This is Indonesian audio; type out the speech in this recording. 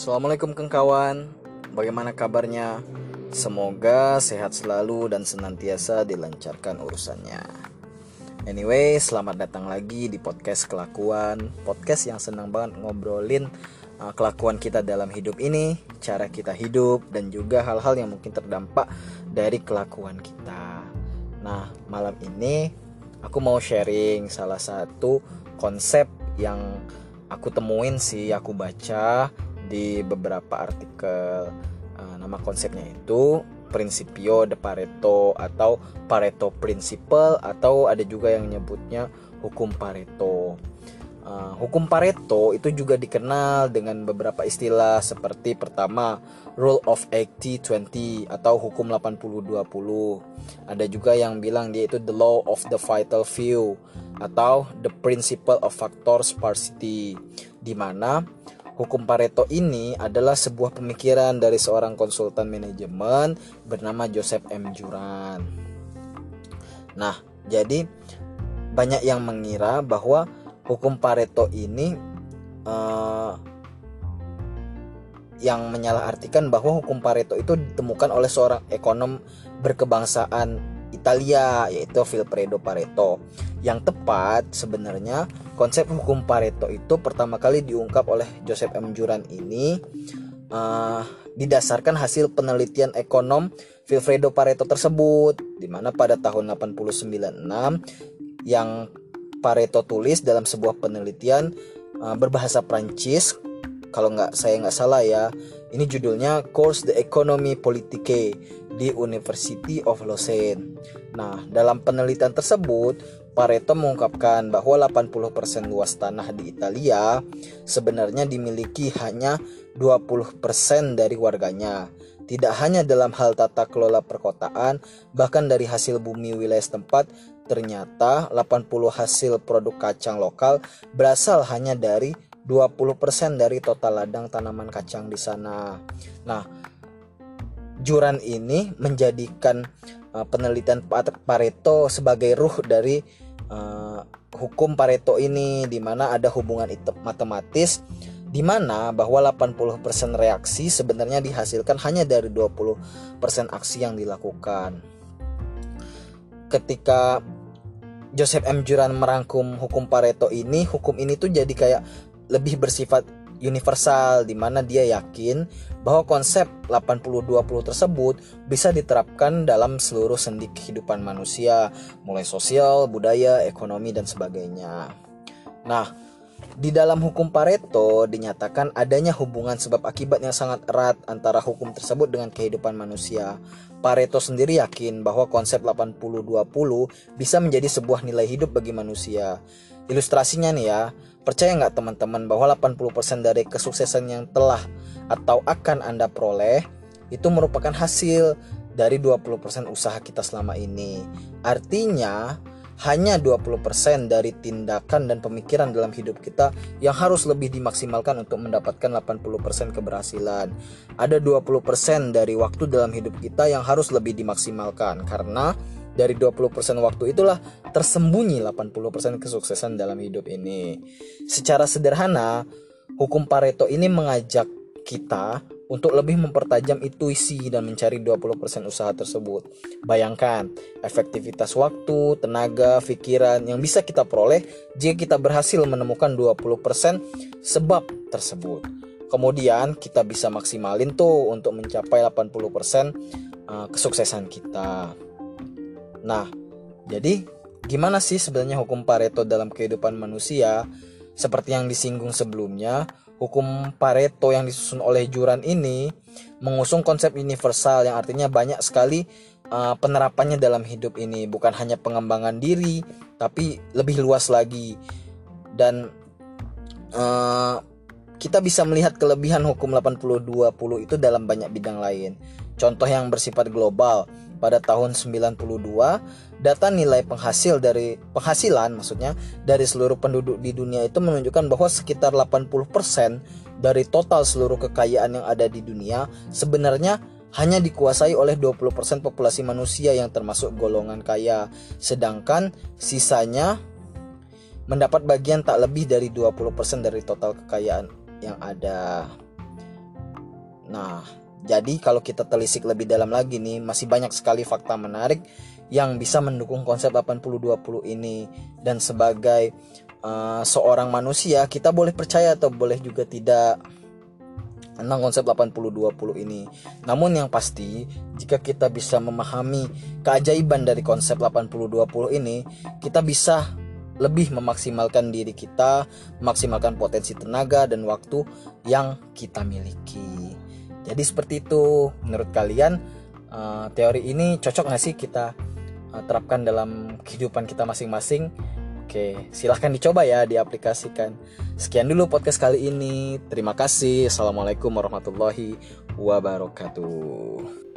Assalamualaikum kawan, bagaimana kabarnya? Semoga sehat selalu dan senantiasa dilancarkan urusannya. Anyway, selamat datang lagi di podcast kelakuan, podcast yang senang banget ngobrolin uh, kelakuan kita dalam hidup ini, cara kita hidup, dan juga hal-hal yang mungkin terdampak dari kelakuan kita. Nah, malam ini aku mau sharing salah satu konsep yang aku temuin sih, aku baca di beberapa artikel uh, nama konsepnya itu Principio de Pareto atau Pareto Principle atau ada juga yang menyebutnya hukum Pareto. Uh, hukum Pareto itu juga dikenal dengan beberapa istilah seperti pertama rule of 80-20 atau hukum 80-20. Ada juga yang bilang dia itu the law of the vital few atau the principle of factor sparsity di mana Hukum Pareto ini adalah sebuah pemikiran dari seorang konsultan manajemen bernama Joseph M. Juran. Nah, jadi banyak yang mengira bahwa hukum Pareto ini uh, yang menyalahartikan bahwa hukum Pareto itu ditemukan oleh seorang ekonom berkebangsaan Italia yaitu Vilfredo Pareto. Yang tepat sebenarnya konsep hukum Pareto itu pertama kali diungkap oleh Joseph M. Juran ini uh, didasarkan hasil penelitian ekonom Vilfredo Pareto tersebut di mana pada tahun 896 yang Pareto tulis dalam sebuah penelitian uh, berbahasa Prancis kalau nggak saya nggak salah ya ini judulnya Course the Economy Politique di University of Lausanne. Nah, dalam penelitian tersebut Pareto mengungkapkan bahwa 80% luas tanah di Italia sebenarnya dimiliki hanya 20% dari warganya. Tidak hanya dalam hal tata kelola perkotaan, bahkan dari hasil bumi wilayah setempat, ternyata 80 hasil produk kacang lokal berasal hanya dari 20% dari total ladang tanaman kacang di sana. Nah, Juran ini menjadikan uh, penelitian Pareto sebagai ruh dari uh, hukum Pareto ini di mana ada hubungan itu matematis di mana bahwa 80% reaksi sebenarnya dihasilkan hanya dari 20% aksi yang dilakukan. Ketika Joseph M. Juran merangkum hukum Pareto ini, hukum ini tuh jadi kayak lebih bersifat universal di mana dia yakin bahwa konsep 80-20 tersebut bisa diterapkan dalam seluruh sendi kehidupan manusia, mulai sosial, budaya, ekonomi dan sebagainya. Nah, di dalam hukum Pareto dinyatakan adanya hubungan sebab akibat yang sangat erat antara hukum tersebut dengan kehidupan manusia. Pareto sendiri yakin bahwa konsep 80-20 bisa menjadi sebuah nilai hidup bagi manusia. Ilustrasinya nih ya, Percaya nggak teman-teman bahwa 80% dari kesuksesan yang telah atau akan Anda peroleh itu merupakan hasil dari 20% usaha kita selama ini. Artinya, hanya 20% dari tindakan dan pemikiran dalam hidup kita yang harus lebih dimaksimalkan untuk mendapatkan 80% keberhasilan. Ada 20% dari waktu dalam hidup kita yang harus lebih dimaksimalkan karena dari 20% waktu itulah tersembunyi 80% kesuksesan dalam hidup ini. Secara sederhana, hukum Pareto ini mengajak kita untuk lebih mempertajam intuisi dan mencari 20% usaha tersebut. Bayangkan, efektivitas waktu, tenaga, pikiran yang bisa kita peroleh jika kita berhasil menemukan 20% sebab tersebut. Kemudian kita bisa maksimalin tuh untuk mencapai 80% eh, kesuksesan kita. Nah, jadi gimana sih sebenarnya hukum Pareto dalam kehidupan manusia? Seperti yang disinggung sebelumnya, hukum Pareto yang disusun oleh Juran ini mengusung konsep universal yang artinya banyak sekali uh, penerapannya dalam hidup ini, bukan hanya pengembangan diri, tapi lebih luas lagi. Dan uh, kita bisa melihat kelebihan hukum 80-20 itu dalam banyak bidang lain. Contoh yang bersifat global, pada tahun 92 data nilai penghasil dari penghasilan maksudnya dari seluruh penduduk di dunia itu menunjukkan bahwa sekitar 80% dari total seluruh kekayaan yang ada di dunia sebenarnya hanya dikuasai oleh 20% populasi manusia yang termasuk golongan kaya sedangkan sisanya mendapat bagian tak lebih dari 20% dari total kekayaan yang ada. Nah, jadi kalau kita telisik lebih dalam lagi nih, masih banyak sekali fakta menarik yang bisa mendukung konsep 80-20 ini dan sebagai uh, seorang manusia kita boleh percaya atau boleh juga tidak tentang konsep 80-20 ini. Namun yang pasti, jika kita bisa memahami keajaiban dari konsep 80-20 ini, kita bisa lebih memaksimalkan diri kita, memaksimalkan potensi tenaga dan waktu yang kita miliki. Jadi seperti itu, menurut kalian uh, teori ini cocok nggak sih kita uh, terapkan dalam kehidupan kita masing-masing? Oke, silahkan dicoba ya, diaplikasikan. Sekian dulu podcast kali ini. Terima kasih. Assalamualaikum warahmatullahi wabarakatuh.